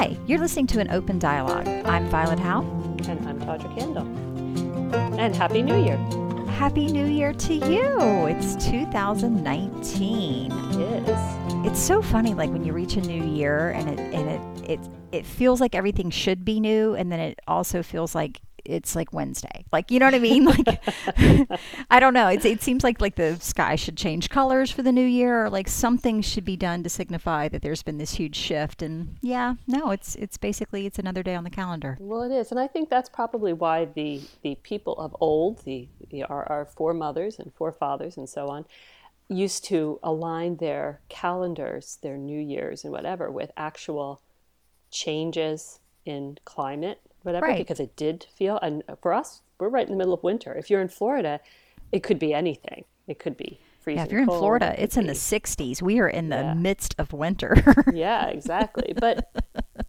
Hi, you're listening to an open dialogue. I'm Violet Howe. And I'm Tawdra Kandle. And Happy New Year. Happy New Year to you. It's 2019. It is. It's so funny like when you reach a new year and it and it it it feels like everything should be new and then it also feels like it's like Wednesday. Like, you know what I mean? Like, I don't know. It's, it seems like like the sky should change colors for the new year, or like something should be done to signify that there's been this huge shift. And yeah, no, it's it's basically it's another day on the calendar. Well, it is, and I think that's probably why the the people of old, the, the our, our foremothers and forefathers and so on, used to align their calendars, their New Year's and whatever, with actual changes in climate whatever right. because it did feel and for us we're right in the middle of winter. If you're in florida it could be anything. It could be freezing yeah if you're cold, in florida it's in the 60s we are in the yeah. midst of winter. Yeah exactly. But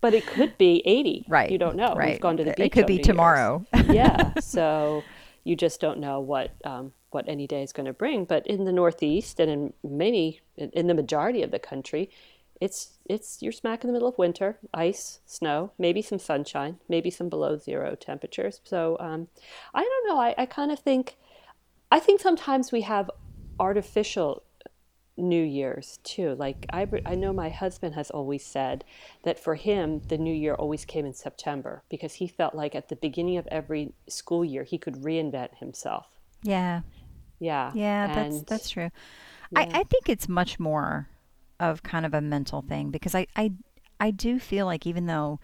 but it could be 80 right you don't know. Right. we've gone to the beach it could be tomorrow. yeah so you just don't know what um, what any day is going to bring. But in the northeast and in many in the majority of the country it's it's you're smack in the middle of winter, ice, snow, maybe some sunshine, maybe some below zero temperatures. So um, I don't know. I, I kind of think I think sometimes we have artificial New Year's too. Like I, I know my husband has always said that for him the New Year always came in September because he felt like at the beginning of every school year he could reinvent himself. Yeah. Yeah. Yeah, and, that's that's true. Yeah. I, I think it's much more of kind of a mental thing because I, I I do feel like even though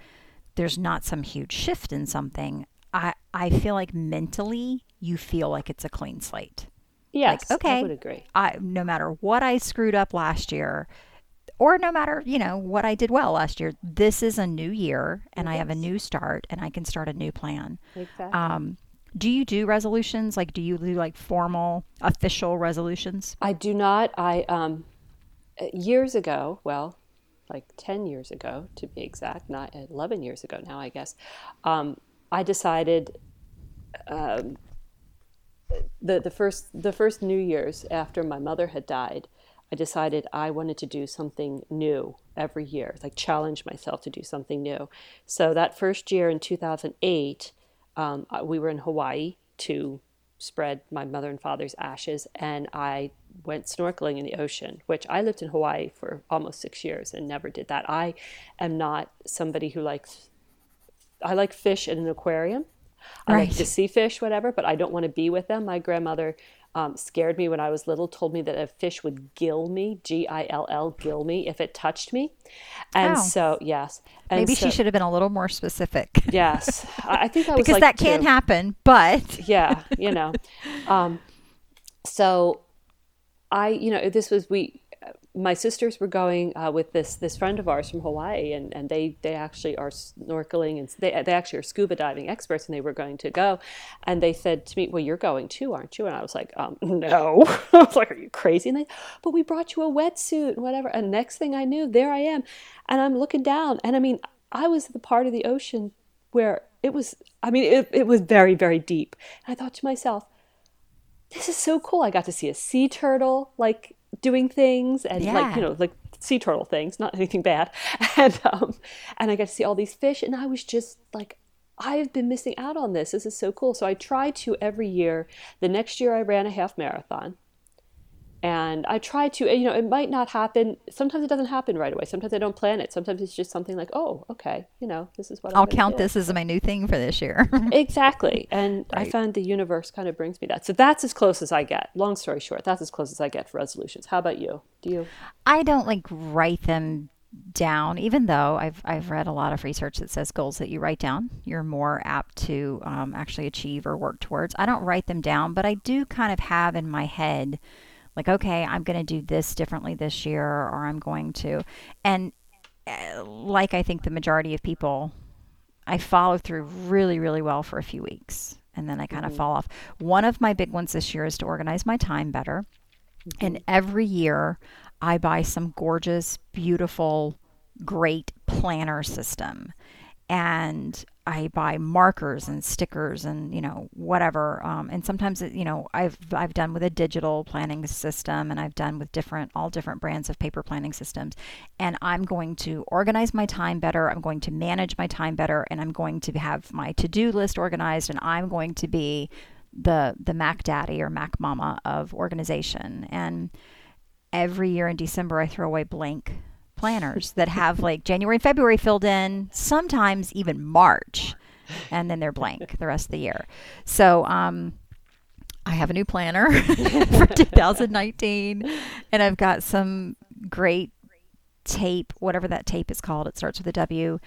there's not some huge shift in something, I I feel like mentally you feel like it's a clean slate. Yes, like, okay, I would agree. I no matter what I screwed up last year, or no matter you know what I did well last year, this is a new year and yes. I have a new start and I can start a new plan. Exactly. Um, do you do resolutions? Like, do you do like formal, official resolutions? I do not. I um, years ago, well, like 10 years ago to be exact, not 11 years ago now, I guess, um, I decided um, the, the, first, the first New Year's after my mother had died, I decided I wanted to do something new every year, like challenge myself to do something new. So that first year in 2008, um, we were in Hawaii to spread my mother and father's ashes, and I went snorkeling in the ocean, which I lived in Hawaii for almost six years and never did that. I am not somebody who likes, I like fish in an aquarium. I right. like to see fish, whatever, but I don't want to be with them. My grandmother um, scared me when I was little, told me that a fish would gill me, G I L L, gill me, if it touched me. And oh. so, yes. And Maybe so, she should have been a little more specific. yes. I, think I was Because like that can happen, but. yeah, you know. Um, so I, you know, this was we. My sisters were going uh, with this this friend of ours from Hawaii, and, and they they actually are snorkeling and they they actually are scuba diving experts, and they were going to go, and they said to me, "Well, you're going too, aren't you?" And I was like, um, "No." I was like, "Are you crazy?" And they, "But we brought you a wetsuit and whatever." And next thing I knew, there I am, and I'm looking down, and I mean, I was the part of the ocean where it was. I mean, it it was very very deep. And I thought to myself this is so cool. I got to see a sea turtle like doing things and yeah. like you know like sea turtle things, not anything bad. And um, and I got to see all these fish, and I was just like. I've been missing out on this. This is so cool. So I try to every year. The next year I ran a half marathon and I try to, you know, it might not happen. Sometimes it doesn't happen right away. Sometimes I don't plan it. Sometimes it's just something like, oh, okay, you know, this is what I'll count do. this as my new thing for this year. exactly. And right. I find the universe kind of brings me that. So that's as close as I get. Long story short, that's as close as I get for resolutions. How about you? Do you? I don't like write them down, even though I've, I've read a lot of research that says goals that you write down, you're more apt to um, actually achieve or work towards. I don't write them down, but I do kind of have in my head like okay i'm going to do this differently this year or i'm going to and uh, like i think the majority of people i follow through really really well for a few weeks and then i kind of mm-hmm. fall off one of my big ones this year is to organize my time better mm-hmm. and every year i buy some gorgeous beautiful great planner system and I buy markers and stickers and you know whatever. Um, and sometimes it, you know I've I've done with a digital planning system and I've done with different all different brands of paper planning systems. And I'm going to organize my time better. I'm going to manage my time better, and I'm going to have my to do list organized. And I'm going to be the the Mac Daddy or Mac Mama of organization. And every year in December, I throw away blank planners that have like January and February filled in, sometimes even March, and then they're blank the rest of the year. So, um, I have a new planner for 2019, and I've got some great tape, whatever that tape is called. It starts with a W,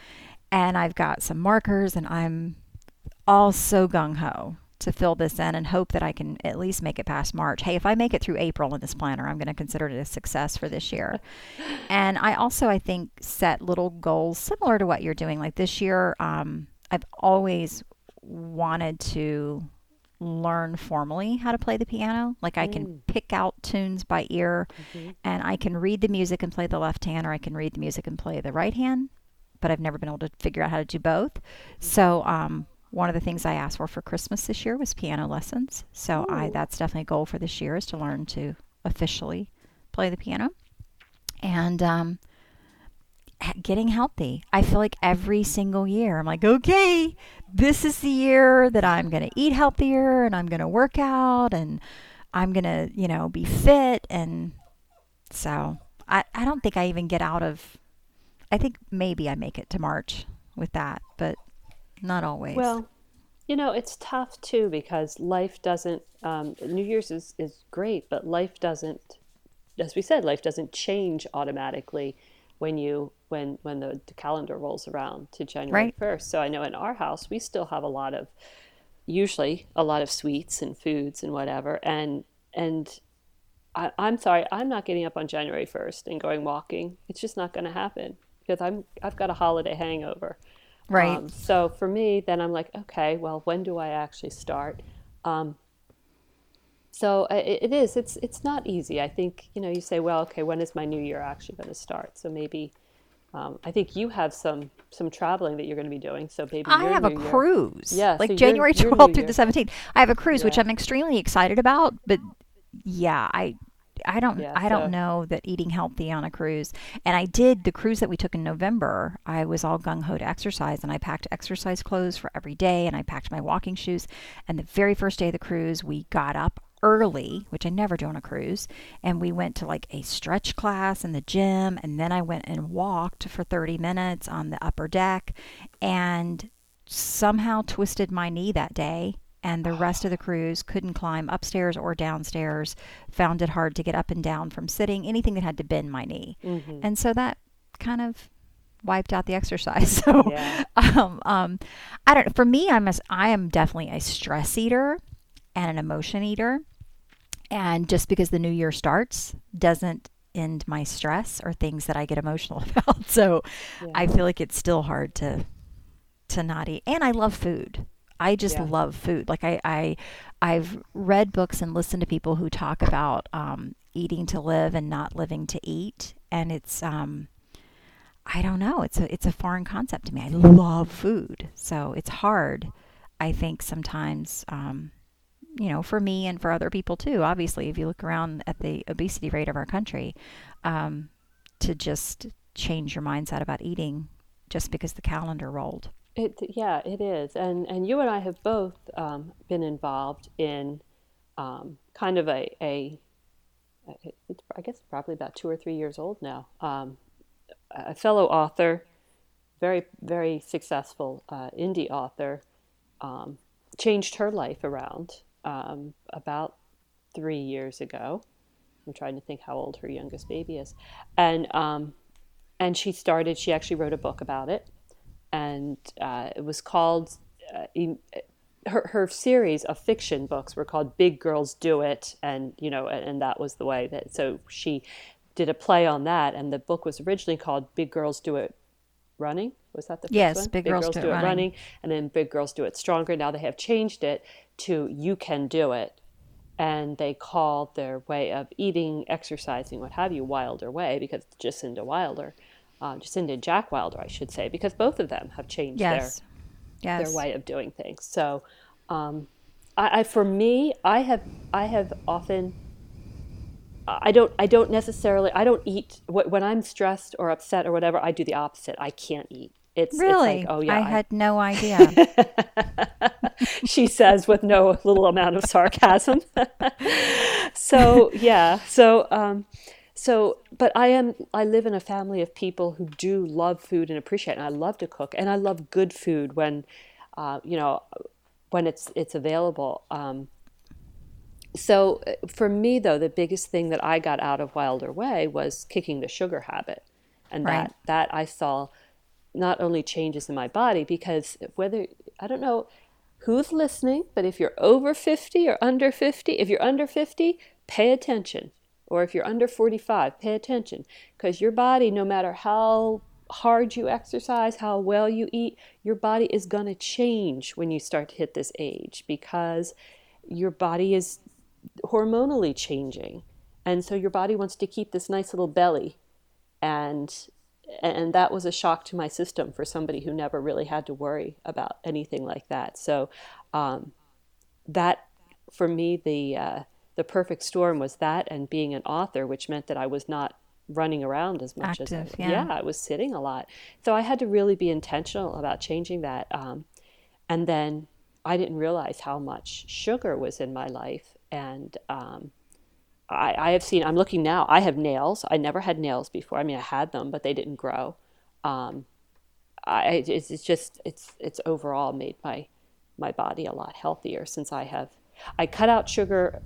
and I've got some markers, and I'm all so gung ho to fill this in and hope that I can at least make it past March. Hey, if I make it through April in this planner, I'm going to consider it a success for this year. and I also, I think, set little goals similar to what you're doing. Like this year, um, I've always wanted to learn formally how to play the piano. Like I can mm. pick out tunes by ear mm-hmm. and I can read the music and play the left hand, or I can read the music and play the right hand. But I've never been able to figure out how to do both. Mm-hmm. So, um, one of the things I asked for for Christmas this year was piano lessons. So Ooh. I that's definitely a goal for this year is to learn to officially play the piano. And um, getting healthy. I feel like every single year I'm like, okay, this is the year that I'm going to eat healthier and I'm going to work out and I'm going to, you know, be fit. And so I, I don't think I even get out of, I think maybe I make it to March with that, but not always. Well, you know, it's tough too because life doesn't, um, New Year's is, is great, but life doesn't, as we said, life doesn't change automatically when you when when the, calendar rolls around to January right. 1st. So I know in our house we still have a lot of usually a lot of sweets and foods and whatever and and I, I'm sorry, I'm not getting up on January 1st and going walking. It's just not going to happen because I'm I've got a holiday hangover. Right. Um, so for me, then I'm like, okay, well, when do I actually start? Um, so it, it is. It's it's not easy. I think you know. You say, well, okay, when is my new year actually going to start? So maybe. Um, I think you have some some traveling that you're going to be doing. So maybe I have a year. cruise. Yeah, like so January 12th to the 17th. I have a cruise, yeah. which I'm extremely excited about. But yeah, I I don't yeah, I don't know that eating healthy on a cruise. And I did the cruise that we took in November. I was all gung ho to exercise and I packed exercise clothes for every day and I packed my walking shoes. And the very first day of the cruise, we got up early, which I never do on a cruise, and we went to like a stretch class in the gym and then I went and walked for 30 minutes on the upper deck and somehow twisted my knee that day and the rest of the crews couldn't climb upstairs or downstairs, found it hard to get up and down from sitting, anything that had to bend my knee. Mm-hmm. And so that kind of wiped out the exercise. So, yeah. um, um, I don't. For me, I'm a, I am definitely a stress eater and an emotion eater, and just because the new year starts doesn't end my stress or things that I get emotional about. So, yeah. I feel like it's still hard to to not eat. And I love food. I just yeah. love food. Like I, I, I've read books and listened to people who talk about um, eating to live and not living to eat, and it's, um, I don't know. It's a, it's a foreign concept to me. I love food, so it's hard. I think sometimes, um, you know, for me and for other people too. Obviously, if you look around at the obesity rate of our country, um, to just change your mindset about eating just because the calendar rolled. It, yeah, it is, and and you and I have both um, been involved in um, kind of a, a it's, I guess probably about two or three years old now. Um, a fellow author, very very successful uh, indie author, um, changed her life around um, about three years ago. I'm trying to think how old her youngest baby is, and um, and she started. She actually wrote a book about it and uh, it was called. Uh, her, her series of fiction books were called Big Girls Do It, and you know, and, and that was the way that. So she did a play on that, and the book was originally called Big Girls Do It Running. Was that the first yes, one? Big, Big Girls, Girls, Do, It running. running, and then Big Girls Do It Stronger. Now they have changed it to You Can Do It, and they call their way of eating, exercising, what have you, Wilder Way because it's Jasinda Wilder. Uh, Jasinda and Jack Wilder, I should say, because both of them have changed Yes. their Yes. their way of doing things. So, um, I, I for me, I have I have often I don't I don't necessarily I don't eat when I'm stressed or upset or whatever. I do the opposite. I can't eat. It's Really? It's like, oh yeah, I I- had no idea. she says with no little amount of sarcasm. so yeah, so um, so but I am I live in a family of people who do love food and appreciate, it, and I love to cook, and I love good food when, uh, you know, when it's it's available. Um, so uh, for me though, the biggest thing that I got out of Wilder Way was kicking the sugar habit, and Right. that that I saw not only changes in my body because whether I don't know who's listening, but if you're over 50 or under 50, if you're under 50, pay attention. Or if you're under 45, pay attention because your body, no matter how hard you exercise, how well you eat, your body is going to change when you start to hit this age because your body is hormonally changing. And so your body wants to keep this nice little belly and and that was a shock to my system for somebody who never really had to worry about anything like that. So um, that for me the uh, the perfect storm was that and being an author, which meant that I was not running around as much as Active, I, yeah. I was sitting a lot. So I had to really be intentional about changing that. Um, and then I didn't realize how much sugar was in my life and um, I, I have seen, I'm looking now, I have nails. I never had nails before. I mean, I had them, but they didn't grow. Um, I, it's, it's just, it's, it's overall made my, my body a lot healthier since I have, I cut out sugar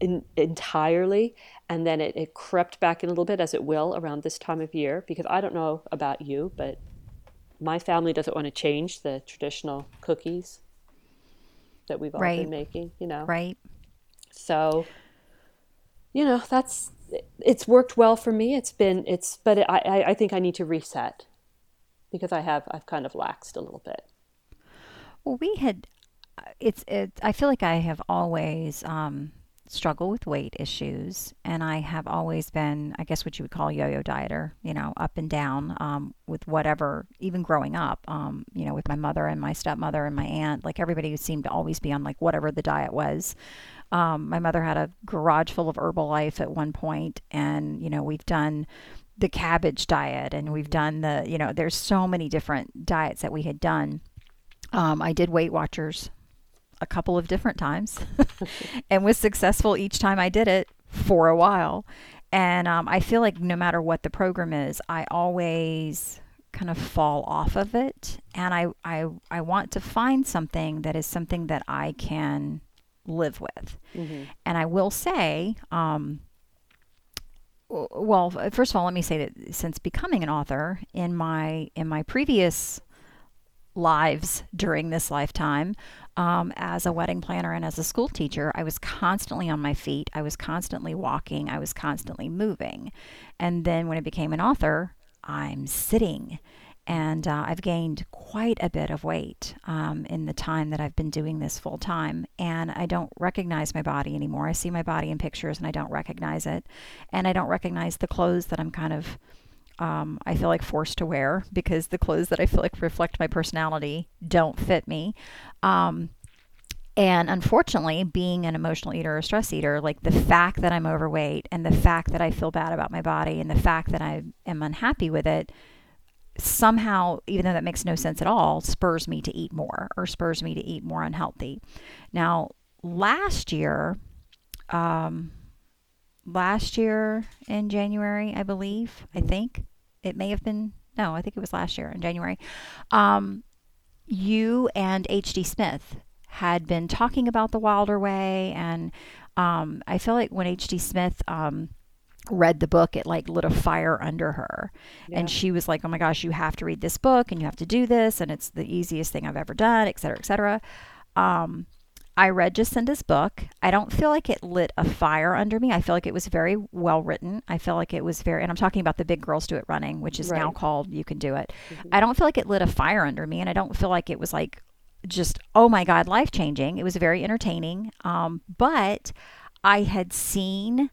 in, entirely and then it, it crept back in a little bit as it will around this time of year because I don't know about you, but my family doesn't want to change the traditional cookies that we've all Right. been making, you know. right? So, you know, that's it's worked well for me. It's been it's, but I I, I think I need to reset because I have I've kind of laxed a little bit. Well, we had. It's. It. I feel like I have always um, struggled with weight issues, and I have always been, I guess, what you would call yo-yo dieter. You know, up and down um, with whatever. Even growing up, um, you know, with my mother and my stepmother and my aunt, like everybody seemed to always be on like whatever the diet was. Um, my mother had a garage full of Herbalife at one point, and you know, we've done the cabbage diet, and we've done the, you know, there's so many different diets that we had done. Um, I did Weight Watchers a couple of different times and was successful each time I did it for a while. And um, I feel like no matter what the program is, I always kind of fall off of it. And I, I, I want to find something that is something that I can live with. And I will say, um, well, first of all, let me say that since becoming an author in my in my previous lives during this lifetime um, as a wedding planner and as a school teacher i was constantly on my feet. I was constantly walking. I was constantly moving. And then when i became an author i'm sitting. And uh, i've gained quite a bit of weight um, in the time that i've been doing this full time. And i don't recognize my body anymore. I see my body in pictures and i don't recognize it. And i don't recognize the clothes that i'm kind of um, I feel like forced to wear because the clothes that I feel like reflect my personality don't fit me. Um, and unfortunately, being an emotional eater or stress eater, like the fact that I'm overweight and the fact that I feel bad about my body and the fact that I am unhappy with it, somehow, even though that makes no sense at all, spurs me to eat more or spurs me to eat more unhealthy. Now, last year, um, last year in January, I believe, I think it may have been, no, I think it was last year in January. Um, you and H.D. Smith had been talking about the Wilder Way, and um, I feel like when H.D. Smith um, read the book, it like lit a fire under her, Yeah. and she was like, "Oh my gosh, you have to read this book, and you have to do this, and it's the easiest thing I've ever done, et cetera, et cetera." Um, I read Jasinda's book. I don't feel like it lit a fire under me. I feel like it was very well written. I feel like it was very, and I'm talking about the Big Girls Do It Running, which is now called You Can Do It. I don't feel like it lit a fire under me, and I don't feel like it was like just, oh my God, life changing. It was very entertaining. Um, but I had seen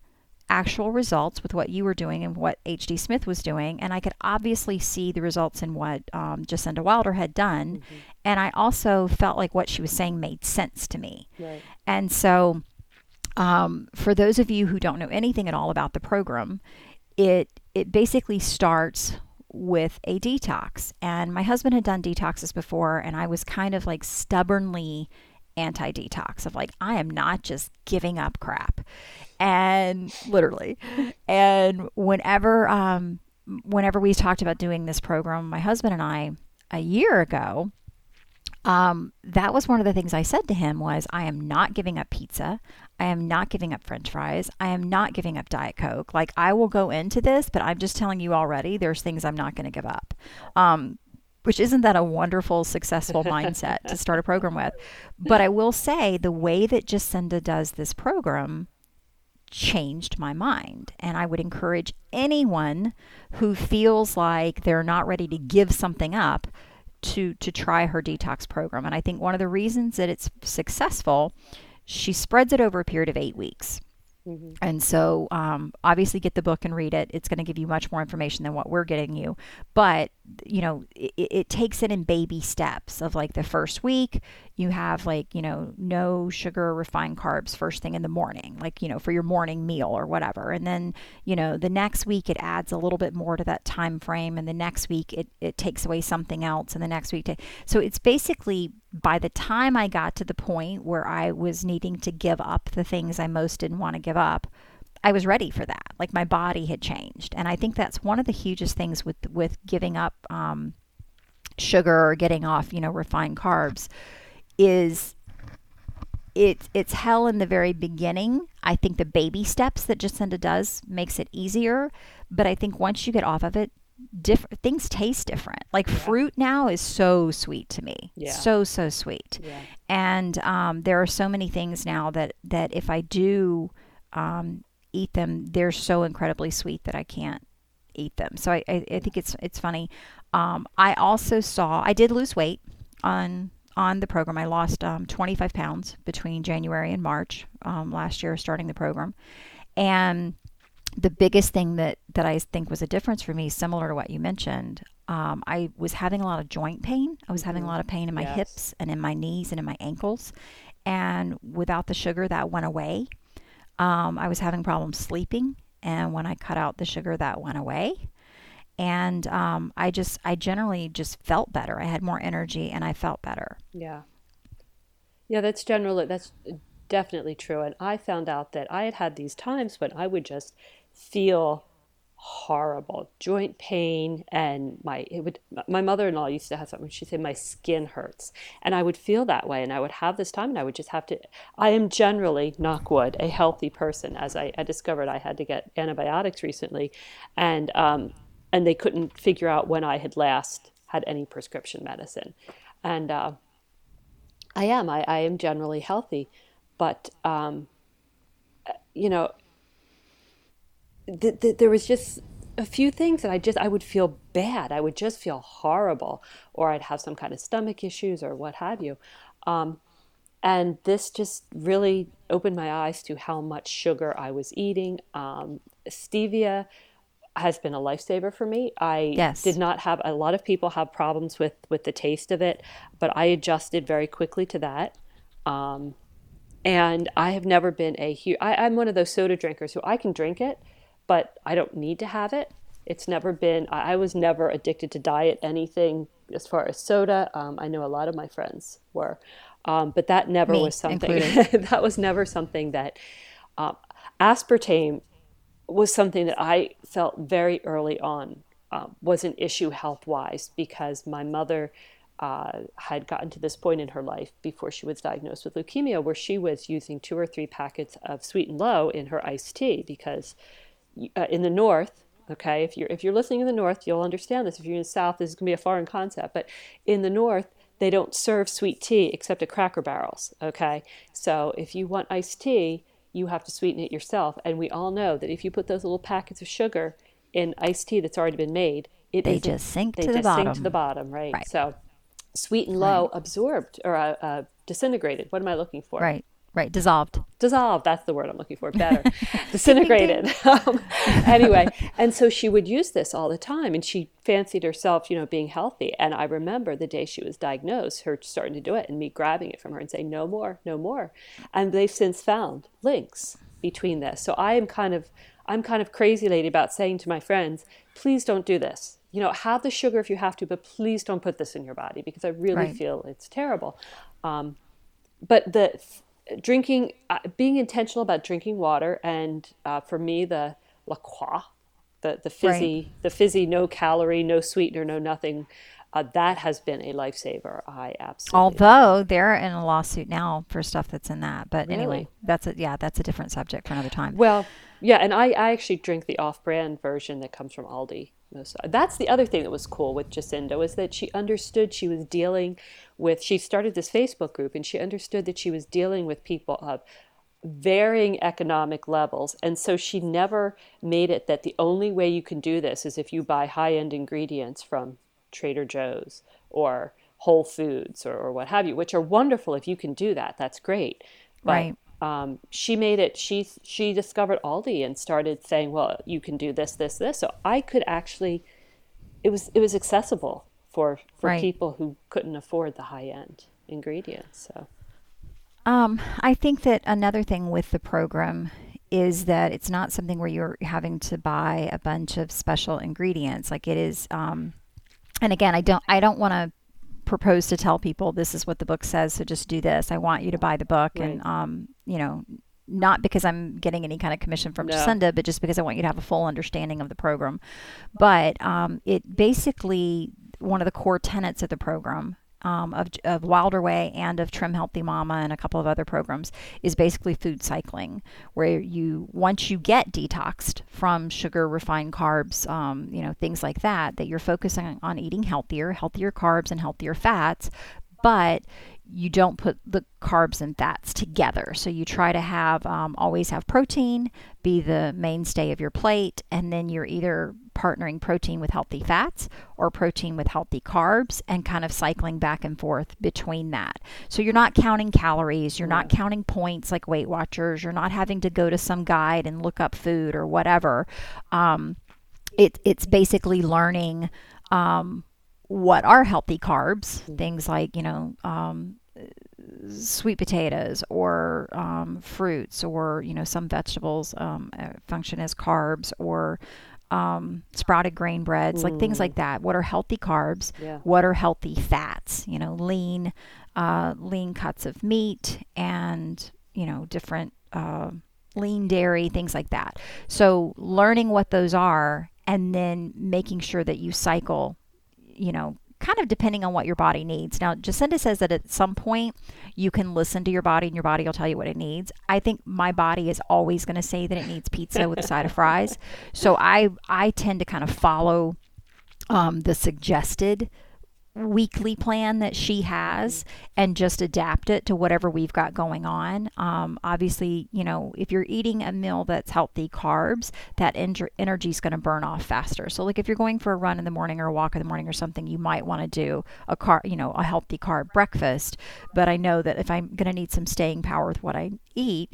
actual results with what you were doing and what H.D. Smith was doing, and I could obviously see the results in what um, Jasinda Wilder had done, mm-hmm. and I also felt like what she was saying made sense to me. Right. And so, um, for those of you who don't know anything at all about the program, it it basically starts with a detox. And my husband had done detoxes before, and I was kind of like stubbornly anti detox of like, I am not just giving up crap. And literally. And whenever, um, whenever we talked about doing this program, my husband and I, a year ago, um, that was one of the things I said to him was I am not giving up pizza. I am not giving up french fries. I am not giving up Diet Coke. Like I will go into this, but I'm just telling you already there's things I'm not going to give up. Um, which isn't that a wonderful, successful mindset to start a program with? But I will say the way that Jasinda does this program changed my mind. And I would encourage anyone who feels like they're not ready to give something up to to try her detox program. And I think one of the reasons that it's successful, she spreads it over a period of 8 weeks. Mm-hmm. And so, um, obviously, get the book and read it. It's going to give you much more information than what we're getting you. But, you know, it, it, takes it in baby steps of like the first week, you have like, you know, no sugar, refined carbs first thing in the morning, like, you know, for your morning meal or whatever. And then, you know, the next week it adds a little bit more to that time frame. And the next week it, it takes away something else. And the next week, so it's basically by the time I got to the point where I was needing to give up the things I most didn't want to give up, I was ready for that. Like my body had changed, and I think that's one of the hugest things with with giving up um, sugar or getting off, you know, refined carbs, is it's it's hell in the very beginning. I think the baby steps that Jasinda does makes it easier, but I think once you get off of it, different things taste different. Like yeah. fruit now is so sweet to me. Yeah. So so sweet. Yeah. And um, there are so many things now that that if I do um, eat them, they're so incredibly sweet that I can't eat them. So I, I, I think it's it's funny. Um, I also saw I did lose weight on on the program. I lost um, 25 pounds between January and March um, last year, starting the program, and the biggest thing that that I think was a difference for me, similar to what you mentioned, um, I was having a lot of joint pain. I was having a mm-hmm. lot of pain in my yes. hips and in my knees and in my ankles, and without the sugar, that went away. Um, I was having problems sleeping, and when I cut out the sugar, that went away. And um, I just, I generally just felt better. I had more energy, and I felt better. Yeah, yeah, that's generally that's definitely true. And I found out that I had had these times when I would just feel horrible joint pain and my it would my mother-in-law used to have something she'd say my skin hurts and i would feel that way and i would have this time and i would just have to i am generally knock wood a healthy person as i, I discovered i had to get antibiotics recently and um, and they couldn't figure out when i had last had any prescription medicine and uh, i am I, I am generally healthy but um, you know th- th- there was just a few things that I just I would feel bad. I would just feel horrible, or I'd have some kind of stomach issues or what have you. Um, and this just really opened my eyes to how much sugar I was eating. Um, stevia has been a lifesaver for me. I yes. did not have a lot of people have problems with with the taste of it, but I adjusted very quickly to that. Um, and I have never been a huge. I'm one of those soda drinkers who I can drink it, but I don't need to have it. It's never been, I was never addicted to diet anything as far as soda. Um, I know a lot of my friends were, um, but that never Me, was something, that was never something that, um, aspartame was something that I felt very early on uh, was an issue health wise because my mother uh, had gotten to this point in her life before she was diagnosed with leukemia where she was using two or three packets of sweet and low in her iced tea because uh, in the north okay if you're if you're listening in the north you'll understand this. If you're in the south this is going to be a foreign concept but in the north they don't serve sweet tea except at cracker barrels okay? So if you want iced tea you have to sweeten it yourself. And we all know that if you put those little packets of sugar in iced tea that's already been made it they just sink they to just the bottom. sink to the bottom right, right. so sweet and low right. absorbed or uh, uh, disintegrated. What am i looking for? Right Right, dissolved. Dissolved, that's the word I'm looking for, better. Disintegrated. um, anyway, and so she would use this all the time and she fancied herself, you know, being healthy. And I remember the day she was diagnosed, her starting to do it and me grabbing it from her and saying, no more, no more. And they've since found links between this. So I am kind of I'm kind of crazy lady about saying to my friends, please don't do this. You know, have the sugar if you have to, but please don't put this in your body because I really right. feel it's terrible. Um, but the drinking, uh, being intentional about drinking water, and uh, for me, the La Croix, the the fizzy, right. the fizzy, no calorie, no sweetener, no nothing. Uh, that has been a lifesaver. I absolutely. Although they're in a lawsuit now for stuff that's in that, but really? anyway, that's a yeah, that's a different subject for another time. Well, yeah, and I, I actually drink the off-brand version that comes from Aldi. That's the other thing that was cool with Jasinda was that she understood she was dealing with. She started this Facebook group, and she understood that she was dealing with people of varying economic levels, and so she never made it that the only way you can do this is if you buy high-end ingredients from Trader Joe's or Whole Foods or, or what have you, which are wonderful if you can do that. That's great. But right um, she made it she she discovered aldi and started saying well you can do this this this. So i could actually it was it was accessible for for right. people who couldn't afford the high end ingredients so. Um, i think that another thing with the program is that it's not something where you're having to buy a bunch of special ingredients. Like it is um, and again i don't i don't want to propose to tell people this is what the book says, so just do this. I want you to buy the book, right. and um, you know, not because I'm getting any kind of commission from no. Jasinda, but just because I want you to have a full understanding of the program. But um, it basically one of the core tenets of the program um, of, of Wilder Way and of Trim Healthy Mama and a couple of other programs is basically food cycling, where you once you get detoxed from sugar, refined carbs, um, you know things like that, that you're focusing on eating healthier, healthier carbs and healthier fats, but you don't put the carbs and fats together. So you try to have um, always have protein be the mainstay of your plate, and then you're either partnering protein with healthy fats or protein with healthy carbs and kind of cycling back and forth between that. So you're not counting calories, you're not counting points like Weight Watchers, you're not having to go to some guide and look up food or whatever. Um, it, it's basically learning um, what are healthy carbs, mm-hmm. things like, you know, um, sweet potatoes or um, fruits or you know some vegetables um, uh, function as carbs or um, sprouted grain breads, mm. like things like mm. that. What are healthy carbs? Yeah. What are healthy fats? You know, lean, uh, lean cuts of meat, and you know, different uh, lean dairy, things like that. So, learning what those are, and then making sure that you cycle, you know, kind of depending on what your body needs. Now, Jasinda says that at some point you can listen to your body and your body will tell you what it needs. I think my body is always going to say that it needs pizza with a side of fries. So I I tend to kind of follow um, the suggested weekly plan that she has and just adapt it to whatever we've got going on. Um, obviously, you know, if you're eating a meal that's healthy carbs, that en- energy is going to burn off faster. So, like if you're going for a run in the morning or a walk in the morning or something, you might want to do a car, you know, a healthy carb breakfast. But I know that if I'm going to need some staying power with what I eat,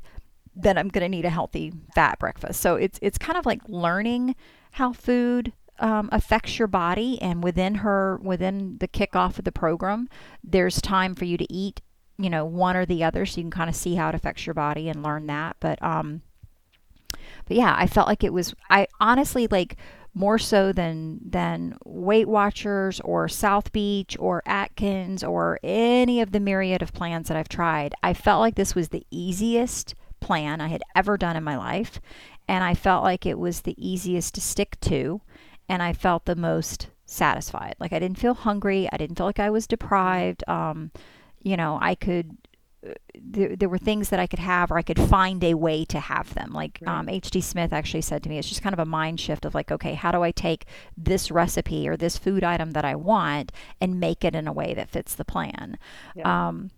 then I'm going to need a healthy fat breakfast. So it's it's kind of like learning how food um, affects your body, and within her, within the kickoff of the program, there's time for you to eat, you know, one or the other, so you can kind of see how it affects your body and learn that. But um, but yeah, I felt like it was. I honestly like more so than than Weight Watchers or South Beach or Atkins or any of the myriad of plans that I've tried. I felt like this was the easiest plan I had ever done in my life, and I felt like it was the easiest to stick to and I felt the most satisfied. Like I didn't feel hungry. I didn't feel like I was deprived. Um, you know, I could. Uh, there, there were things that I could have, or I could find a way to have them. Like um, H.D. Smith actually said to me, it's just kind of a mind shift of like, okay, how do I take this recipe or this food item that I want and make it in a way that fits the plan? Yeah. Um,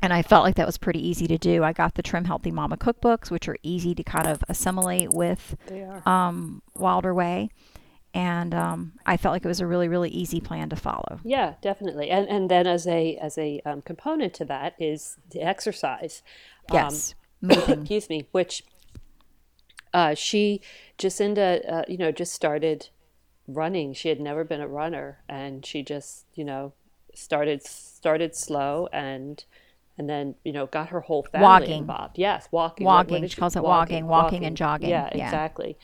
and I felt like that was pretty easy to do. I got the Trim Healthy Mama cookbooks, which are easy to kind of assimilate with um, Wilder Way and um, I felt like it was a really really easy plan to follow. Yeah, definitely. And and then as a as a um, component to that is the exercise. Yes, um, excuse me, which uh, she Jasinda, uh, you know, just started running. She had never been a runner, and she just you know started started slow and and then you know got her whole family walking. involved. Yes, walking. Walking. What, what she calls it walking, walking, walking, and jogging. Yeah, yeah. exactly.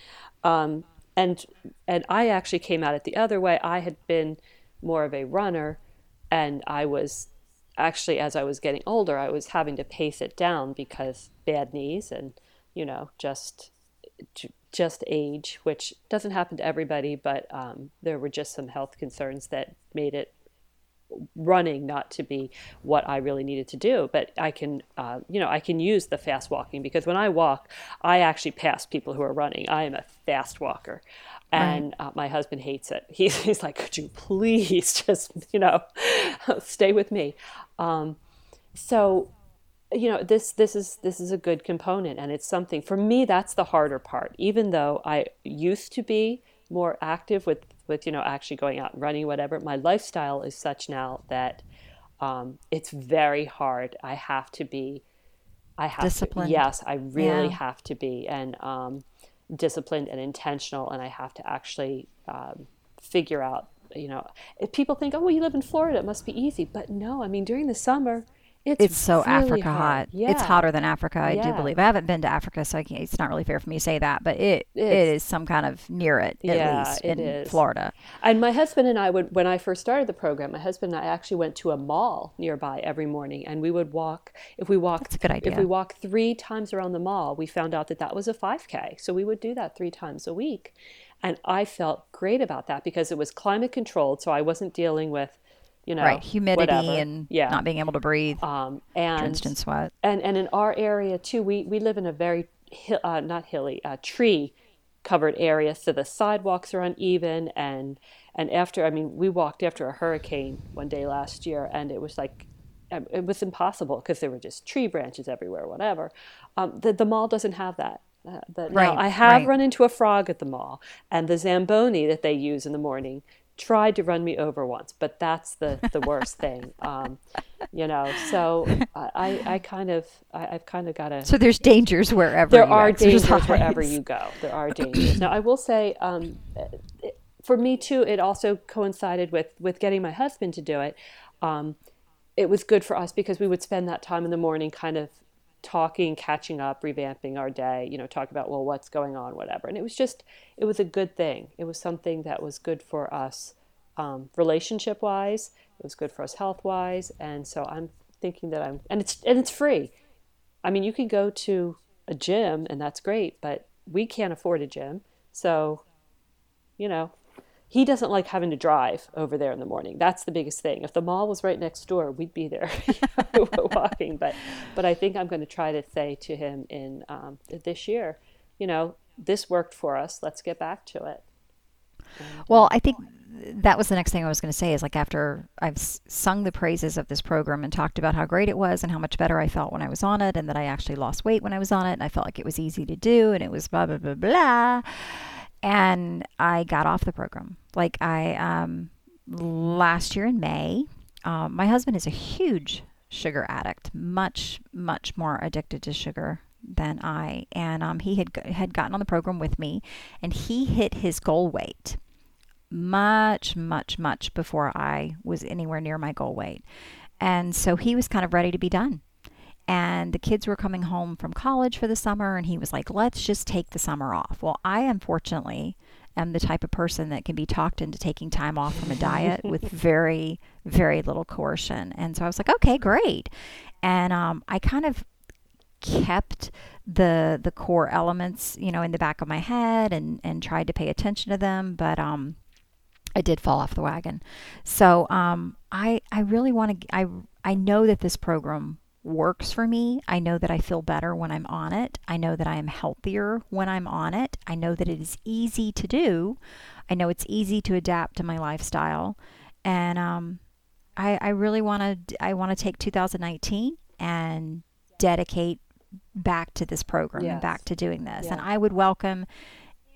Um, and and I actually came at it the other way. I had been more of a runner, and I was actually as I was getting older, I was having to pace it down because bad knees and you know just just age, which doesn't happen to everybody, but um, there were just some health concerns that made it running not to be what I really needed to do. But I can, uh, you know, I can use the fast walking because when I walk, I actually pass people who are running. I am a fast walker. And right. uh, my husband hates it. He's, he's like, could you please just, you know, stay with me? Um, so, you know, this this is this is a good component, and it's something for me. That's the harder part. Even though I used to be more active with with you know actually going out and running whatever. My lifestyle is such now that um, it's very hard. I have to be i have disciplined. to, yes i really yeah. have to be and um, disciplined and intentional and i have to actually um, figure out you know. If people think oh well you live in florida it must be easy but no i mean during the summer it's, it's so really Africa hot. hot. Yeah. It's hotter than Africa, I yeah. do believe. I haven't been to Africa, so it's not really fair for me to say that, but it it's, it is some kind of near it, at yeah, least in is. Florida. And my husband and I would, when I first started the program, my husband and I actually went to a mall nearby every morning, and we would walk. If we walked, That's a good idea. If we walked three times around the mall, we found out that that was a 5K, so we would do that three times a week. And I felt great about that because it was climate controlled, so I wasn't dealing with you know, right, humidity whatever. and yeah. not being able to breathe, um, and drenched in sweat. And and in our area too, we we live in a very hill, uh, not hilly, uh, tree covered area, so the sidewalks are uneven and and after I mean we walked after a hurricane one day last year, and it was like um, it was impossible because there were just tree branches everywhere, whatever. Um, the the mall doesn't have that. Uh, right, now, I have right. run into a frog at the mall, and the Zamboni that they use in the morning tried to run me over once, but that's the, the worst thing. Um, you know, so I, I kind of, I, have kind of got to. So there's dangers wherever there are exercise. dangers wherever you go. There are dangers. now I will say, um, for me too, it also coincided with with getting my husband to do it. Um, it was good for us because we would spend that time in the morning kind of talking, catching up, revamping our day, you know, talk about, well, what's going on, whatever. And it was just, it was a good thing. It was something that was good for us um, relationship wise, it was good for us health wise. And so I'm thinking that I'm, and it's, and it's free. I mean, you can go to a gym and that's great, but we can't afford a gym. So, you know, he doesn't like having to drive over there in the morning. That's the biggest thing. If the mall was right next door, we'd be there walking. But but I think I'm going to try to say to him in um, this year, you know, this worked for us. Let's get back to it. And, well, I think that was the next thing I was going to say is like after I've sung the praises of this program and talked about how great it was and how much better I felt when I was on it and that I actually lost weight when I was on it and I felt like it was easy to do and it was blah blah blah blah and I got off the program. Like I um, last year in May, um, my husband is a huge sugar addict, much much more addicted to sugar than I, and um, he had had gotten on the program with me, and he hit his goal weight much much much before I was anywhere near my goal weight, and so he was kind of ready to be done and the kids were coming home from college for the summer and he was like let's just take the summer off. Well i unfortunately am the type of person that can be talked into taking time off from a diet with very very little coercion. And so i was like okay great. And um, i kind of kept the the core elements you know in the back of my head and and tried to pay attention to them but um I did fall off the wagon. So um, I I really want to I I know that this program works for me. I know that I feel better when I'm on it. I know that I am healthier when I'm on it. I know that it is easy to do. I know it's easy to adapt to my lifestyle. And um, I, I really want to I want to take 2019 and dedicate back to this program yes. and back to doing this. Yes. And I would welcome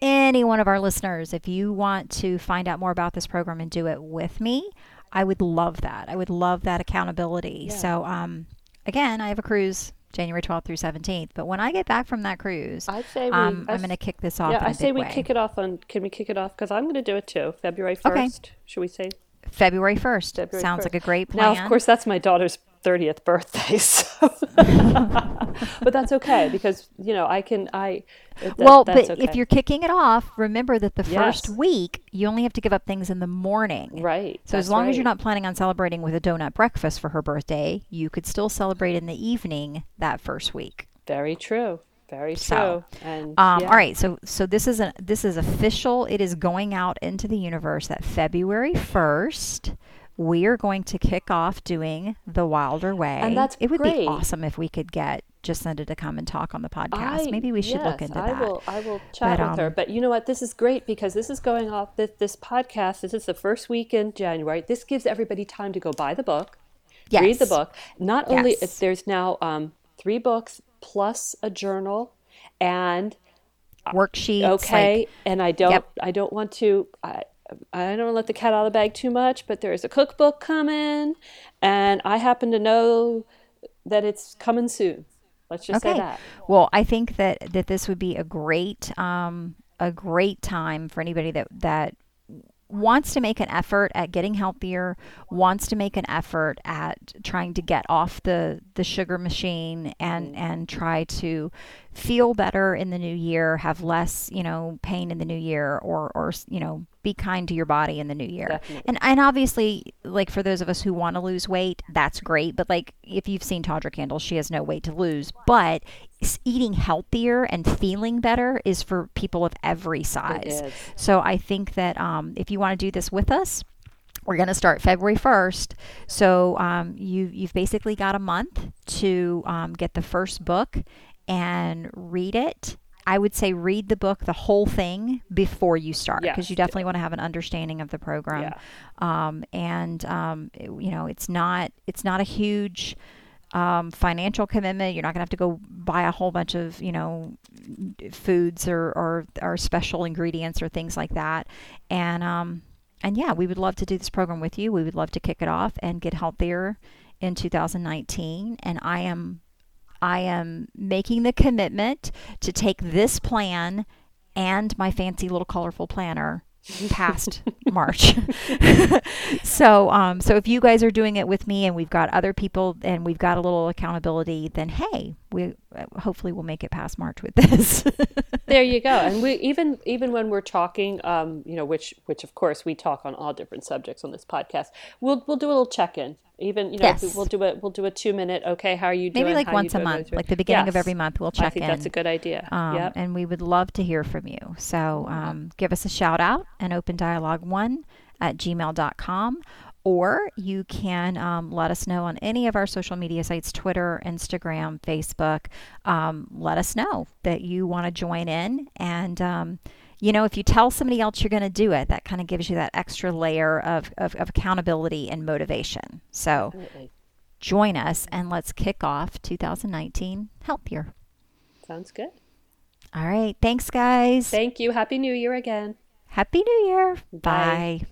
any one of our listeners, if you want to find out more about this program and do it with me, I would love that. I would love that accountability. Yeah. So, um, again, I have a cruise January 12th through 17th, but when I get back from that cruise, I'd say we, um, I I'm going to kick this off. Yeah, I say we way. kick it off on. Can we kick it off? Because I'm going to do it too. February 1st. Okay. Should we say? February 1st. February Sounds 1st. like a great plan. Now, of course, that's my daughter's thirtieth birthday. So, but that's okay because you know I can. I that- well, that's but okay. if you're kicking it off, remember that the first week you only have to give up things in the morning. right. So as that's long as you're not planning on celebrating with a donut breakfast for her birthday, you could still celebrate in the evening that first week. very true. Very true. So, and Um, yeah. All right, so so this is a this is official. It is going out into the universe that February first. We are going to kick off doing the Wilder Way, And that's it would be awesome if we could get Jasinda to come and talk on the podcast. I- Maybe we should look yes, into I that. will. I will chat But, with her. um, But you know what? This is great because this is going off. This, this podcast. This is the first week in January. This gives everybody time to go buy the book, read the book. Not only if there's now um, three books plus a journal, and Worksheets, okay. like- and I don't. Yep. I don't want to. I, I don't let the cat out of the bag too much. But there is a cookbook coming, and I happen to know that it's coming soon. Let's just say Okay. that. Well, I think that that this would be a great um, a great time for anybody that that wants to make an effort at getting healthier, wants to make an effort at trying to get off the the sugar machine and and try to feel better in the new year, have less, you know, pain in the new year or or you know, be kind to your body in the new year. Definitely. And and obviously like for those of us who want to lose weight, that's great, but like if you've seen Tawdra Kandle, she has no weight to lose, but eating healthier and feeling better is for people of every size. So I think that um, if you want to do this with us, we're going to start February 1st. So um, you, you've basically got a month to um, get the first book and read it. I would say read the book, the whole thing, before you start, because Yes. you definitely want to have an understanding of the program. Yeah. Um, and um, it- you know, it's not it's not a huge um, financial commitment. You're not going to have to go buy a whole bunch of, you know, foods or, or, or special ingredients or things like that. And, um, and yeah, we would love to do this program with you. We would love to kick it off and get healthier in 2019. And I am, I am making the commitment to take this plan and my fancy little colorful planner past March. so, um, so if you guys are doing it with me, and we've got other people, and we've got a little accountability, then hey, we uh, hopefully we'll make it past March with this. there you go and we even even when we're talking um you know which which of course we talk on all different subjects on this podcast we'll we'll do a little check-in even you know Yes. we'll do a we'll do a two minute okay how are you doing Maybe like How once a month, like the beginning of every month, we'll i check think in. that's a good idea Um, yep And we would love to hear from you. So um, give us a shout out and open dialogue one at gmail.com. Or you can um, let us know on any of our social media sites Twitter, Instagram, Facebook. Um, let us know that you want to join in. And, um, you know, if you tell somebody else you're going to do it, that kind of gives you that extra layer of, of, of accountability and motivation. So Definitely. join us and let's kick off 2019 healthier. sounds good All right. Thanks, guys. thank you happy new year again Happy New Year. Bye. Bye.